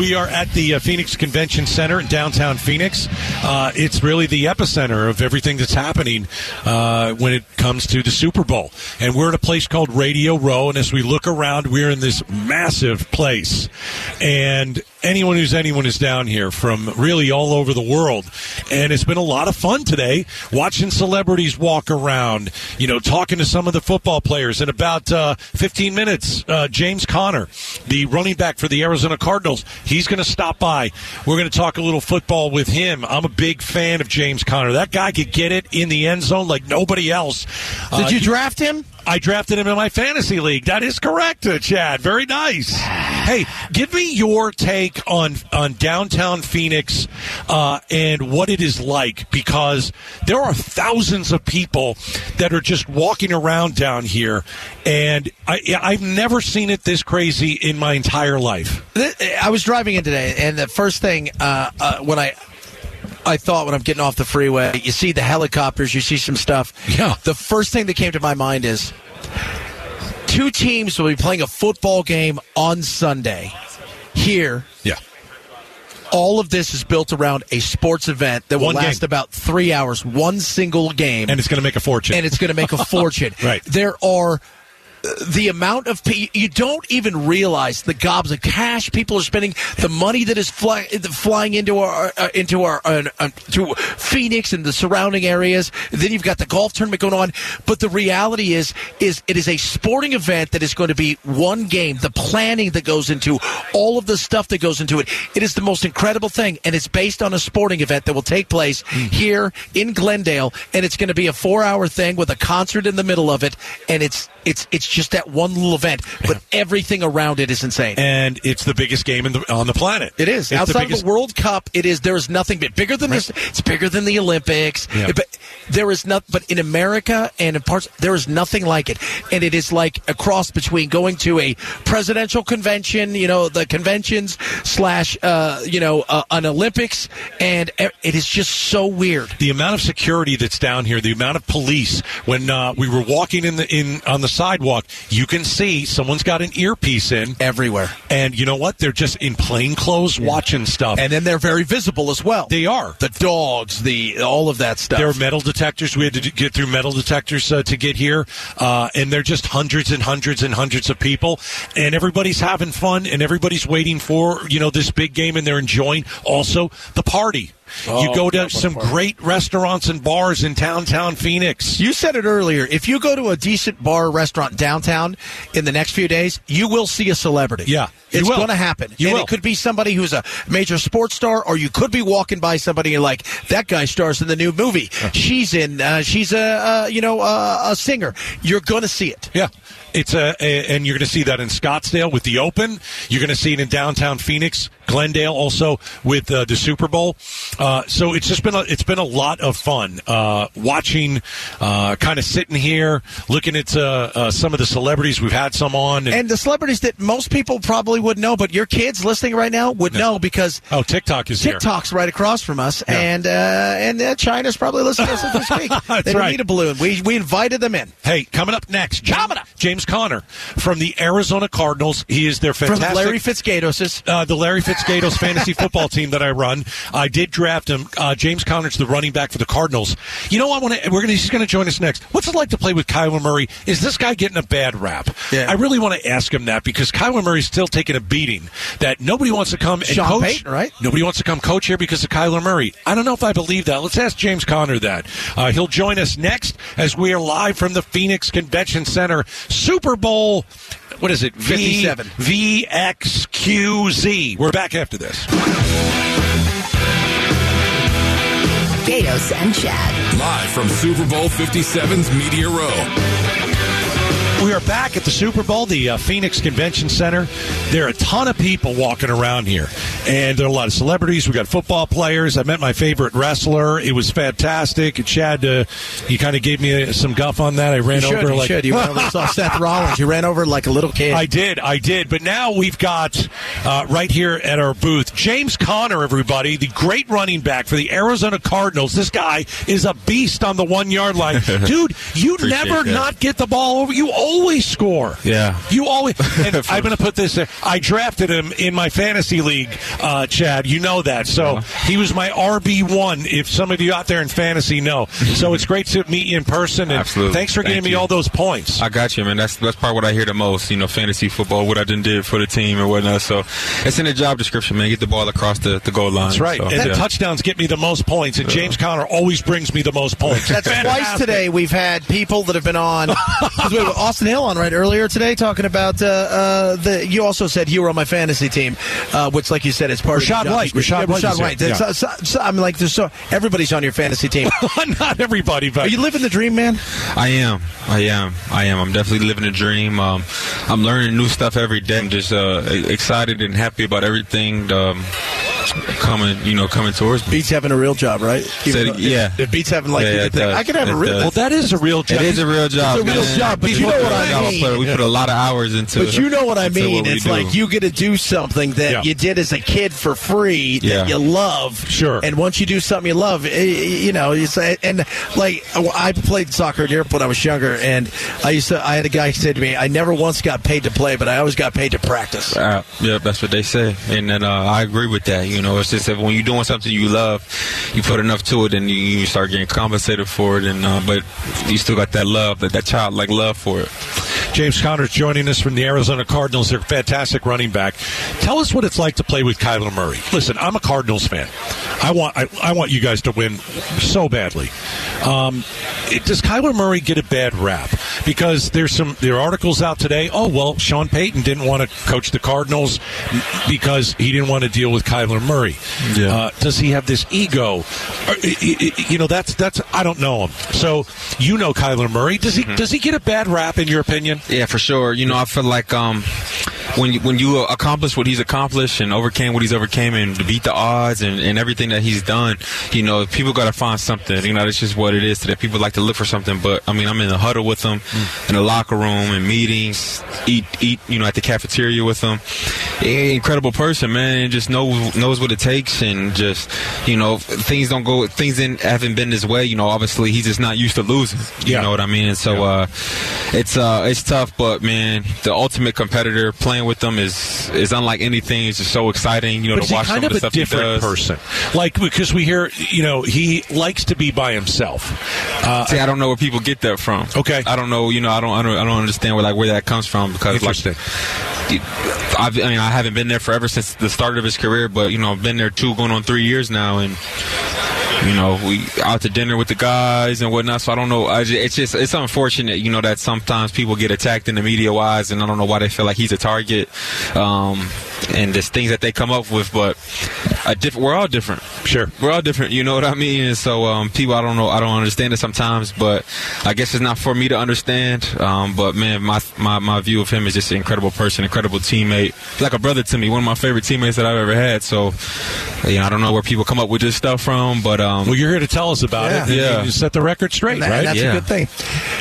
We are at the uh, Phoenix Convention Center in downtown Phoenix. Uh, it's really the epicenter of everything that's happening uh, when it comes to the Super Bowl. And we're at a place called Radio Row. And as we look around, we're in this massive place. And anyone who's anyone is down here from really all over the world. And it's been a lot of fun today watching celebrities walk around, you know, talking to some of the football players. In about uh, 15 minutes, uh, James Conner, the running back for the Arizona Cardinals, he's going to stop by. We're going to talk a little football with him. I'm a big fan of James Conner. That guy could get it in the end zone like nobody else. Did uh, you draft him? I drafted him in my fantasy league. That is correct, uh, Chad. Very nice. Hey, give me your take on on downtown Phoenix uh, and what it is like because there are thousands of people that are just walking around down here, and I, I've never seen it this crazy in my entire life. I was driving in today, and the first thing uh, uh, when I I thought when I'm getting off the freeway. You see the helicopters, you see some stuff. Yeah. The first thing that came to my mind is two teams will be playing a football game on Sunday here. Yeah. All of this is built around a sports event that will One last game. about three hours, one single game. And it's going to make a fortune. And it's going to make a fortune. Right. There are the amount of you don't even realize the gobs of cash people are spending, the money that is fly, flying into our uh, into our uh, uh, to Phoenix and the surrounding areas. Then you've got the golf tournament going on. But the reality is, is it is a sporting event that is going to be one game. The planning that goes into all of the stuff that goes into it, it is the most incredible thing, and it's based on a sporting event that will take place here in Glendale, and it's going to be a four-hour thing with a concert in the middle of it, and it's it's it's just that one little event, but everything around it is insane. and it's the biggest game in the, on the planet. It is It's the biggest- of the World Cup. It is. There is nothing bit bigger than this. It's bigger than the Olympics. Yeah. But there is not. But in America and in parts, there is nothing like it. And it is like a cross between going to a presidential convention, you know, the conventions slash, uh, you know, uh, an Olympics, and it is just so weird. the amount of security that's down here, the amount of police. When uh, we were walking in the in on the sidewalk, you can see someone's got an earpiece in Everywhere. and you know what? They're just in plain clothes watching stuff. And then they're very visible as well. they are. the dogs, the all of that stuff. There are metal detectors. We had to get through metal detectors uh, to get here, uh, and they're just hundreds and hundreds and hundreds of people, and everybody's having fun, and everybody's waiting for you know this big game, and they're enjoying also the party. You go to some great restaurants and bars in downtown Phoenix. You said it earlier. If you go to a decent bar restaurant downtown in the next few days, you will see a celebrity. Yeah, it's going to happen. You and will. it could be somebody who's a major sports star, or you could be walking by somebody and you're like, that guy stars in the new movie. She's in. Uh, she's a uh, you know uh, a singer. You're going to see it. Yeah. It's a, a and you're going to see that in Scottsdale with the Open. You're going to see it in downtown Phoenix, Glendale, also with uh, the Super Bowl. Uh, so it's just been a, it's been a lot of fun uh, watching, uh, kind of sitting here, looking at uh, uh, some of the celebrities we've had some on. And, And the celebrities that most people probably would know, but your kids listening right now would know because oh, TikTok is here. TikTok's right across from us, Yeah. and uh, and uh, China's probably listening to us this week. That's they don't right. need a balloon. We we invited them in. Hey, coming up next, James. James Conner from the Arizona Cardinals. He is their From fantastic. Larry Fitzgatos's. uh, the Larry Fitzgatos fantasy football team that I run. I did draft him. Uh, James Conner's the running back for the Cardinals. You know, I want to. We're gonna. He's going to join us next. What's it like to play with Kyler Murray? Is this guy getting a bad rap? Yeah. I really want to ask him that because Kyler Murray's still taking a beating. That nobody wants to come and Sean coach. Payton, right? Nobody wants to come coach here because of Kyler Murray. I don't know if I believe that. Let's ask James Conner that. Uh, he'll join us next as we are live from the Phoenix Convention Center. Super Bowl. What is it? V- 57. VXQZ. We're back after this. Gaydos and Chad. Live from Super Bowl 57's Media Row. We are back at the Super Bowl, the uh, Phoenix Convention Center. There are a ton of people walking around here, and there are a lot of celebrities. We got football players. I met my favorite wrestler. It was fantastic. Chad, uh, he kind of gave me uh some guff on that. I ran You should. over You like should. You went over and saw Seth Rollins. You ran over like a little kid. I did, I did. But now we've got uh, right here at our booth James Conner, everybody, the great running back for the Arizona Cardinals. This guy is a beast on the one yard line, dude. You never that. not get the ball over. You always score. Yeah. You always. And I'm going to put this. I drafted him in my fantasy league, uh, Chad. You know that. So he was my RB one. If some of you out there in fantasy know, so it's great to meet you in person. And Absolutely. Thanks for Thank giving me all those points. I got you, man. That's that's part what I hear the most. You know, fantasy football, what I done did for the team and whatnot. So it's in the job description, man. Get the ball across the, the goal line. That's right. So, and yeah. the touchdowns get me the most points, and James Conner always brings me the most points. That's twice today. We've had people that have been on. 'cause Hill on right earlier today talking about uh, uh, the. You also said you were on my fantasy team, uh, which, like you said, is part Rachaad of White. Rachaad White Rachaad. White. Yeah. so- so- I'm like, there's so everybody's on your fantasy team. Not everybody, but Are you living the dream, man? I am. I am. I am. I'm definitely living a dream. Um, I'm learning new stuff every day. I'm just uh, excited and happy about everything um, coming. You know, coming towards me. Beats having a real job, right? Said though- yeah. If beats having like Yeah, yeah, could think, does. I could have a real. does. well, that is a real job. It is a real job. It's a real man. job, but We you put know a what lot I of hours- mean. We put a lot of hours into. It. But you know what I mean. what we it's do. like you get to do something that Yeah. you did as a kid for free that Yeah. you love. Sure. And once you do something you love, eh, you know, it's and like I played soccer in Europe when I was younger, and I used to. I had a guy say to me, "I never once got paid to play, but I always got paid to practice." Uh, yeah, that's what they say, and then uh, I agree with that. You know, it's just that when you're doing something you love, you put enough to it, and you, you start getting compensated for it. And uh, but you still got that love, that that childlike love for it. James Conner's joining us from the Arizona Cardinals. They're a fantastic running back. Tell us what it's like to play with Kyler Murray. Listen, I'm a Cardinals fan. I want I, I want you guys to win so badly. Um, it- does Kyler Murray get a bad rap? Because there's some there are articles out today. Oh well, Sean Payton didn't want to coach the Cardinals because he didn't want to deal with Kyler Murray. Yeah. Uh, does he have this ego? Or, i- i- i- You know, that's that's I don't know him. So you know Kyler Murray. Does he does he get a bad rap in your opinion? Yeah, for sure. You know, I feel like um, when you, when you accomplish what he's accomplished and overcame what he's overcame and beat the odds and, and everything that he's done, you know, people got to find something. You know, that's just what it is today. People like to look for something. But I mean, I'm in the huddle with them, in the locker room, in meetings, eat eat, you know, at the cafeteria with them. Incredible person, man, and just knows knows what it takes, and just you know, things don't go, things didn't, haven't been his way. You know, obviously he's just not used to losing. You Yeah. know what I mean? And so uh, it's uh, it's tough, but man, the ultimate competitor playing with them is is unlike anything. It's just so exciting. You know, But to watch kind some of of the a stuff he different does. person? Like because we hear, you know, he likes to be by himself. Uh, See, I don't know where people get that from. Okay. I don't know. You know, I don't. I don't, I don't understand where like where that comes from because like. I've, I mean, I haven't been there forever since the start of his career, but you know, I've been there two, going on three years now, and you know, we out to dinner with the guys and whatnot. So I don't know. I ju- it's just it's unfortunate, you know, that sometimes people get attacked in the media wise, and I don't know why they feel like he's a target, um, and there's things that they come up with, but a diff- we're all different. Sure. We're all different, you know what I mean? And so um, people, I don't know, I don't understand it sometimes, but I guess it's not for me to understand. Um, but man, my, my my view of him is just an incredible person, incredible teammate, like a brother to me, one of my favorite teammates that I've ever had. So, you know, I don't know where people come up with this stuff from, but um, Well, you're here to tell us about Yeah. it. Yeah. you set the record straight, that- right? that's Yeah. a good thing.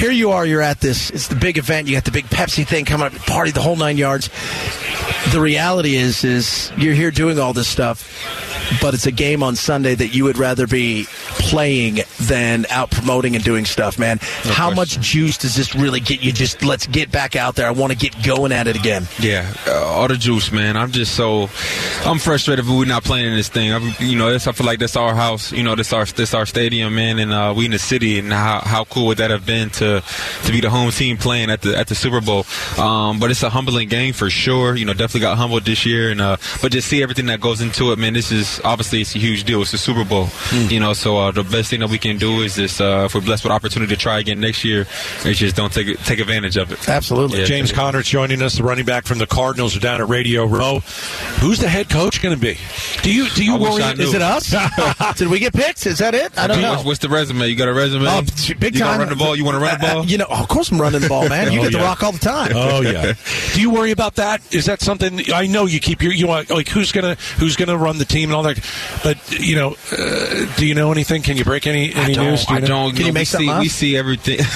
Here you are. You're at this. It's the big event. You got the big Pepsi thing coming up. Party the whole nine yards. The reality is, is you're here doing all this stuff, but it's a game on Sunday that you would rather be playing than out promoting and doing stuff, man. How question. much juice does this really get you? Just let's get back out there. I want to get going at it again. Yeah, uh, all the juice, man. I'm just so, I'm frustrated we're not playing in this thing. I'm, you know, this, I feel like that's our house. You know, this our this our stadium, man, and uh, we in the city. And how, how cool would that have been to to be the home team playing at the at the Super Bowl? Um, but it's a humbling game for sure. You know, definitely got humbled this year, and uh, but just see everything that goes into it, man. This is obviously it's a huge deal. It's the Super Bowl. You know, so uh, the best thing that we can do is this. Uh, if we're blessed with opportunity to try again next year, is just don't take take advantage of it. Absolutely. Yeah. James Conner's joining us, the running back from the Cardinals, are down at Radio Row. Who's the head coach going to be? Do you do you I worry? I. Is it us? Did we get picked? Is that it? I don't know. What's, what's the resume? You got a resume? Oh, big you time. gonna run the ball? You want to run the Uh, uh, ball? you know, of course I'm running the ball, man. You Oh, get the yeah. rock all the time. Oh yeah. Do you worry about that? Is that something? I know you keep your you want like who's gonna who's gonna run the team and all that like, but you know, uh, do you know anything? Can you break any any I news? don't. Do you I know? don't. Can you know, make we see, up? We see everything.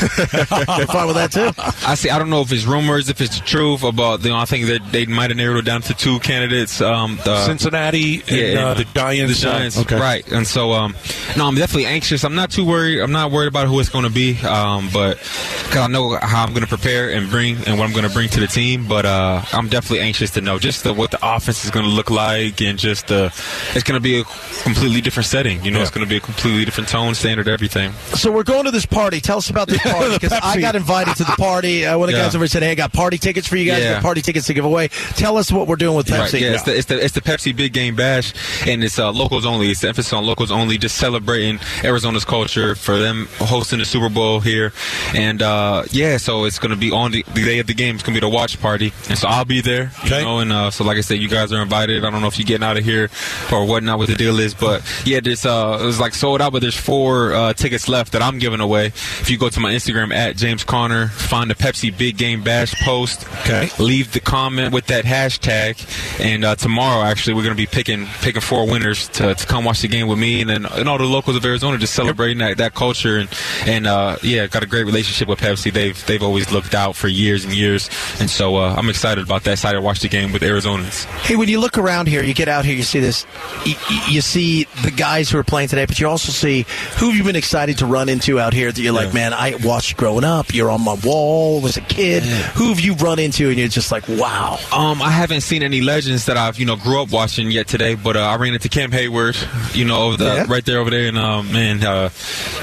I'm fine with that too. I see. I don't know if it's rumors, if it's the truth about. You know, I think that they might have narrowed it down to two candidates. Um, the, Cincinnati and yeah, uh, the Giants. The Giants, okay. right? And so, um, no, I'm definitely anxious. I'm not too worried. I'm not worried about who it's going to be, um, but because I know how I'm going to prepare and bring and what I'm going to bring to the team. But uh, I'm definitely anxious to know just the, what the offense is going to look like, and just the it's going to be a completely different setting. You know, Yeah. it's going to be a completely different tone, standard, everything. So we're going to this party. Tell us about this party because I got invited to the party. Uh, one of the Yeah. guys over said, "Hey, I got party tickets for you guys. Yeah. Got party tickets to give away." Tell us what we're doing with Pepsi. Right, yeah, It's, the, it's the it's the Pepsi Big Game Bash, and it's uh, locals only. It's the emphasis on locals only, just celebrating Arizona's culture for them hosting the Super Bowl here, and uh, yeah, so it's going to be on the, the day of the game. It's going to be the watch party, and so I'll be there. You Okay. know, and uh, so like I said, you guys are invited. I don't know if you're getting out of here or whatnot, what the deal is, but yeah, this uh, it was like sold out, but there's four uh, tickets left that I'm giving away. If you go to my Instagram at James Conner, find the Pepsi Big Game Bash post. Okay. Leave the comment with that hashtag, and uh, tomorrow actually we're going to be picking picking four winners to, to come watch the game with me and then and all the locals of Arizona, just celebrating that, that culture and and uh, yeah, got a great relationship with Pepsi. They've they've always looked out for years and years, and so uh, I'm excited about that. Excited to watch the game with Arizonans. Hey, when you look around here, you get out here, you see this, you, you see the guys who are playing today, but you also see who you've been excited to run into out here that you're like, Yeah. man, I watched growing up. You're on my wall as a kid. Who have you run into and you're just like, wow. Um, I haven't seen any legends that I've you know grew up watching yet today, but uh, I ran into Cam Heyward, you know, over the, Yeah. right there over there, and um, man, uh,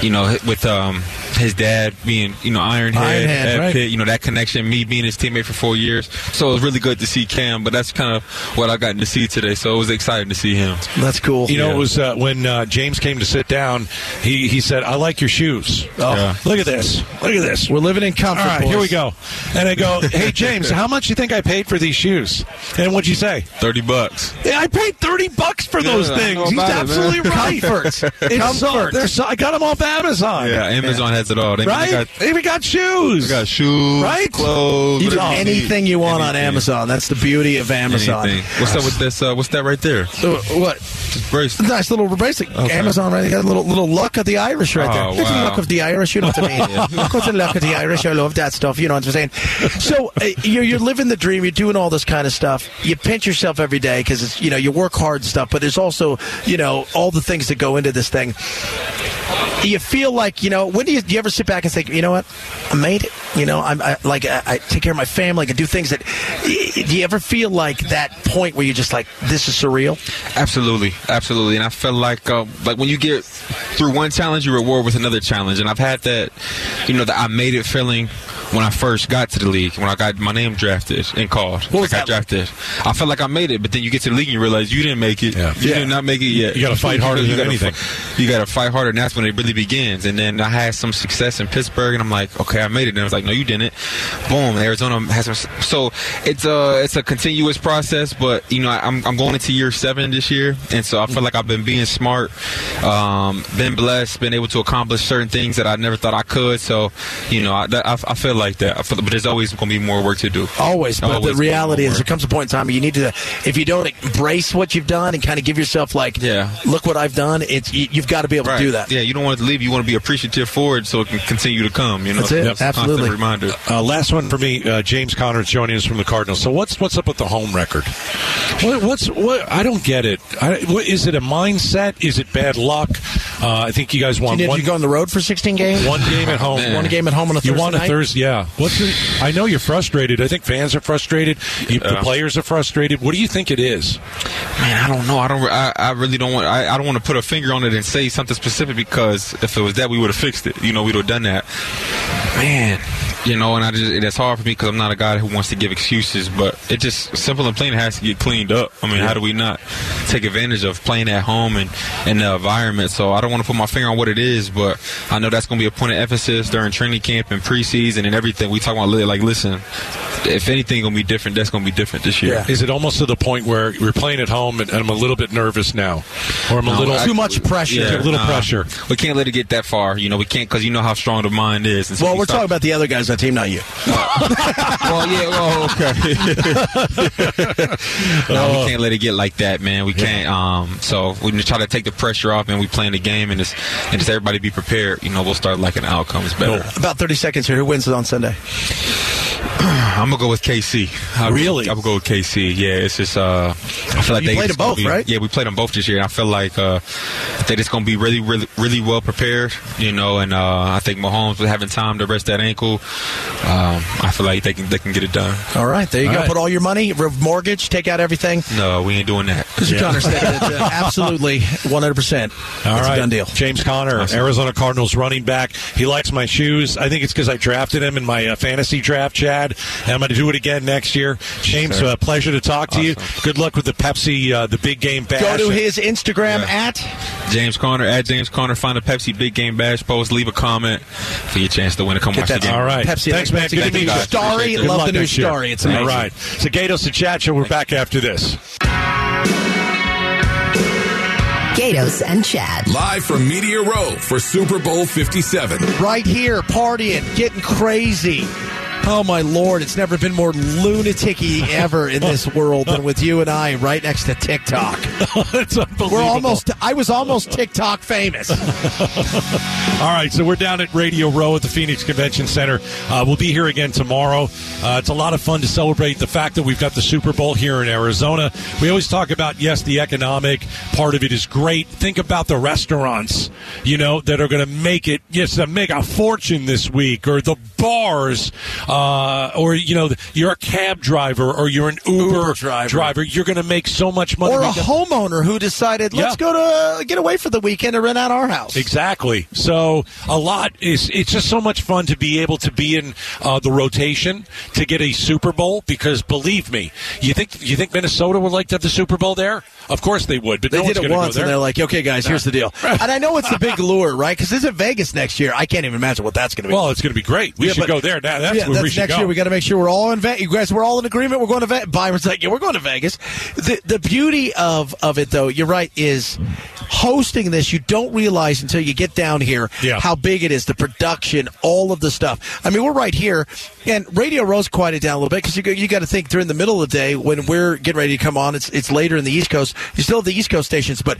you know, with um, his dad being you know Ironhead, Ironhead, Ed right. Pitt, you know that connection, me being his teammate for four years, so it was really good to see Cam. But that's kind of what I got to see today, so it was exciting to see him. That's cool. You know, Yeah. it was uh, when uh, James came to sit down. He he said, "I like your shoes. Oh. Yeah. Look at this. Look at this. We're living in comfort. All right, boys. here we go." And I go, "Hey James, how much do you think I paid for these shoes?" And what'd you say? Thirty bucks. Yeah, I paid thirty bucks for those Yeah, I things. know He's about it, man. absolutely right. Comfort. It's Comfort. they're so, I got them off Amazon. Yeah, Amazon has it all. They, right. They got, They even got shoes. they got shoes, Right? Clothes, You whatever anything you want on Amazon. That's the beauty of Amazon. Anything. What's up with this? Uh, what's that right there? Uh, What? This bracelet. Nice little bracelet. Okay. Amazon, right? You got a little little luck of the Irish right there. Oh, Little wow. luck of the Irish. You know what I mean? What's the luck of the Irish? I love that stuff. You know what I'm saying? So uh, you're, you're living the dream. You're doing all this kind of stuff. You pinch yourself every day because it's you know you work hard and stuff. But there's also you know all the things that go into this thing. You feel like you know when do you, do you ever sit back and think you know what? I made it. You know I'm I, like I, I take care of my family. I can do things that do you ever feel like that point where you're just like this is surreal? Absolutely, absolutely, and I felt like uh, like when you get through one challenge, you reward with another challenge, and I've had that, you know, that I made it feeling when I first got to the league, when I got my name drafted and called. What was I got that like? drafted. I felt like I made it, but then you get to the league and you realize you didn't make it. Yeah. You Yeah. did not make it yet. You gotta fight harder You than gotta anything. You got to fight harder, and that's when it really begins. And then I had some success in Pittsburgh, and I'm like, okay, I made it. And I was like, no, you didn't. Boom, Arizona has some. So it's a it's a continuous process, but you know, I'm I'm going into year seven this year, and so I feel like I've been being smart, um, been blessed, been able to accomplish certain things that I never thought I could. So, you know, I, I, I feel like that. But there's always going to be more work to do. Always, but Always the reality is, there comes a point in time where you need to. If you don't embrace what you've done and kind of give yourself like, Yeah. look what I've done. It's you, you've got to be able Right. to do that. Yeah, you don't want to leave. You want to be appreciative for it so it can continue to come. You know, That's it. It's a Absolutely. Reminder. Uh, last one for me. Uh, James Conner is joining us from the Cardinals. So what's what's up with the home record? What, what's what? I don't get it. I, what, is it a mindset? Is it bad luck? Uh, I think you guys won Did one, you go on the road for 16 games? one game at home. Man. One game at home on a You Thursday won a night? Thursday, yeah. What's the, I know you're frustrated. I think fans are frustrated. You, The players are frustrated. What do you think it is? Man, I don't know. I don't. I, I really don't want. I, I don't want to put a finger on it and say something specific because if it was that, we would have fixed it. You know, we'd have done that. Man, you know, and I just it's hard for me because I'm not a guy who wants to give excuses. But it just simple and plain it has to get cleaned up. I mean, how do we not take advantage of playing at home and in the environment? So I don't want to put my finger on what it is, but I know that's going to be a point of emphasis during training camp and preseason and everything. We talk about like, listen, if anything gonna be different, that's gonna be different this year. Yeah. Is it almost to the point where we're playing at home and, and I'm a little bit nervous now, or I'm a little I- Too much pressure. Yeah, a little nah. pressure. We can't let it get that far. You know, we can't because you know how strong the mind is. So Well, we we're start- talking about the other guys on the team, not you. well, yeah. Well, okay. no, we can't let it get like that, man. We can't. Um, so we try to take the pressure off, and we playing the game, and just and just everybody be prepared. You know, we'll start liking the outcomes better. About 30 seconds here. Who wins it on Sunday? I'm gonna go with KC. I, Really? I'm gonna go with KC. Yeah, it's just. Uh, I feel like You they played just them both, be- right? Yeah, we played them both this year. I feel like uh, they just gonna be really, really, really well prepared. You know, and uh, I think Mahomes with having time to rest that ankle. Um, I feel like they can they can get it done. All right, there you All go. right. Put all your money, re- mortgage, take out everything. No, we ain't doing that. Mr. Conner said that uh, absolutely 100%. All it's right, a done deal. James Conner, Arizona Cardinals running back. He likes my shoes. I think it's because I drafted him in my uh, fantasy draft, Chad. And I'm going to do it again next year. James, sir. uh, pleasure to talk to you. Good luck with the Pepsi, uh, the big game bash. Go to his Instagram Yeah. at James Conner at James Conner. Find a Pepsi Big Game Bash post. Leave a comment for your chance to win. and Come Get watch that- the game. All right. Pepsi. Thanks, man. Pepsi. Good to Thank meet you, you. Starry. Good Love the new next year. Starry. It's amazing. All right. It's a Gaydos and Chad show. We're back after this. Gaydos and Chad. Live from Media Row for Super Bowl 57. Right here, partying, getting crazy. Oh my lord, it's never been more lunaticy ever in this world than with you and I right next to TikTok. it's unbelievable. We're almost I was almost TikTok famous. All right, so we're down at Radio Row at the Phoenix Convention Center. Uh, we'll be here again tomorrow. Uh, it's a lot of fun to celebrate the fact that we've got the Super Bowl here in Arizona. We always talk about, yes, the economic part of it is great. Think about the restaurants, you know, that are going to make it, yes, make a fortune this week, or the bars, uh, or, you know, you're a cab driver or you're an Uber, Uber driver. You're going to make so much money. or a got- homeowner who decided, let's Yeah. go to uh, get away for the weekend and rent out our house. Exactly. So a lot is it's just so much fun to be able to be in uh, the rotation to get a Super Bowl because believe me, you think you think Minnesota would like to have the Super Bowl there? Of course they would, but They no did it once, and they're like, "Okay, guys, here's the deal." and I know it's the big lure, right? Because it's in Vegas next year. I can't even imagine what that's going to be. well, it's going to be great. We Yeah, should but- go there. Now, that's yeah, where that's next go. year. We got to make sure we're all in Vegas. You guys, we're all in agreement. We're going to Vegas. Byron's like, yeah, we're going to Vegas. The the beauty of of it, though, you're right, is hosting this. You don't realize until you get down here Yeah. how big it is, the production, all of the stuff. I mean, we're right here, and Radio Row's quieted down a little bit because you, you got to think during the middle of the day when we're getting ready to come on. It's it's later in the East Coast. You still have the East Coast stations, but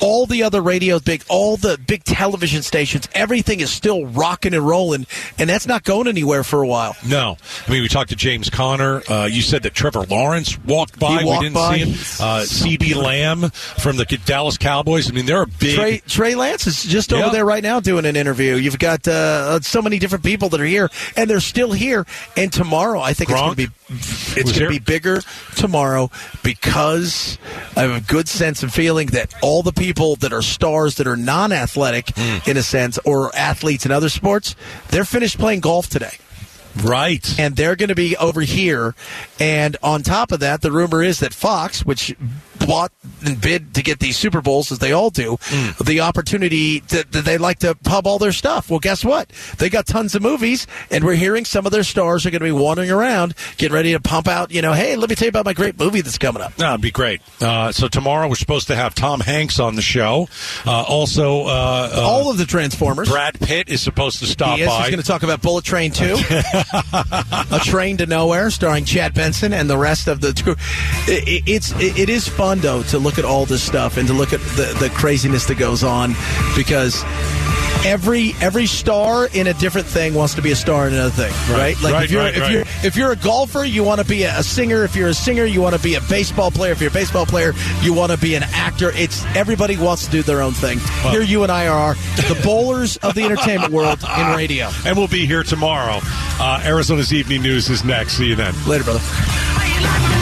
all the other radios, big, all the big television stations, everything is still rocking and rolling, and that's not going anywhere for a while. No, I mean we talked to James Conner. Uh, you said that Trevor Lawrence walked by. Walked we didn't by. see him. Uh, CeeDee Lamb from the Dallas Cowboys. I mean they're a big. Trey, Trey Lance is just over Yeah. there right now doing an interview. You've got uh, so many different people that are here, and they're still here. And tomorrow, I think Gronk it's going to be it's going to be bigger tomorrow because I have a good sense and feeling that all the people that are stars that are non-athletic Hmm. in a sense or athletes in other sports, they're finished playing golf today right. and they're going to be over here. And on top of that, the rumor is that Fox, which bought and bid to get these Super Bowls, as they all do, the opportunity that they like to pub all their stuff. Well, guess what? They got tons of movies, and we're hearing some of their stars are going to be wandering around, getting ready to pump out. You know, hey, let me tell you about my great movie that's coming up. That'd be great. Uh, so tomorrow we're supposed to have Tom Hanks on the show. Uh, also, uh, uh, all of the Transformers. Brad Pitt is supposed to stop He is. by. He's going to talk about Bullet Train 2, A Train to Nowhere, starring Chad Benson and the rest of the crew. It, it's it, it is fun though to look at all this stuff and to look at the, the craziness that goes on because every every star in a different thing wants to be a star in another thing, right? Like right, if you're right, if right. you're if you're a golfer, you want to be a, a singer. If you're a singer, you want to be a baseball player. If you're a baseball player, you want to be an actor. It's everybody wants to do their own thing. Here, you and I are the bowlers of the entertainment world in radio. and we'll be here tomorrow. Uh, Arizona's Evening News is next. See you then. Later, brother.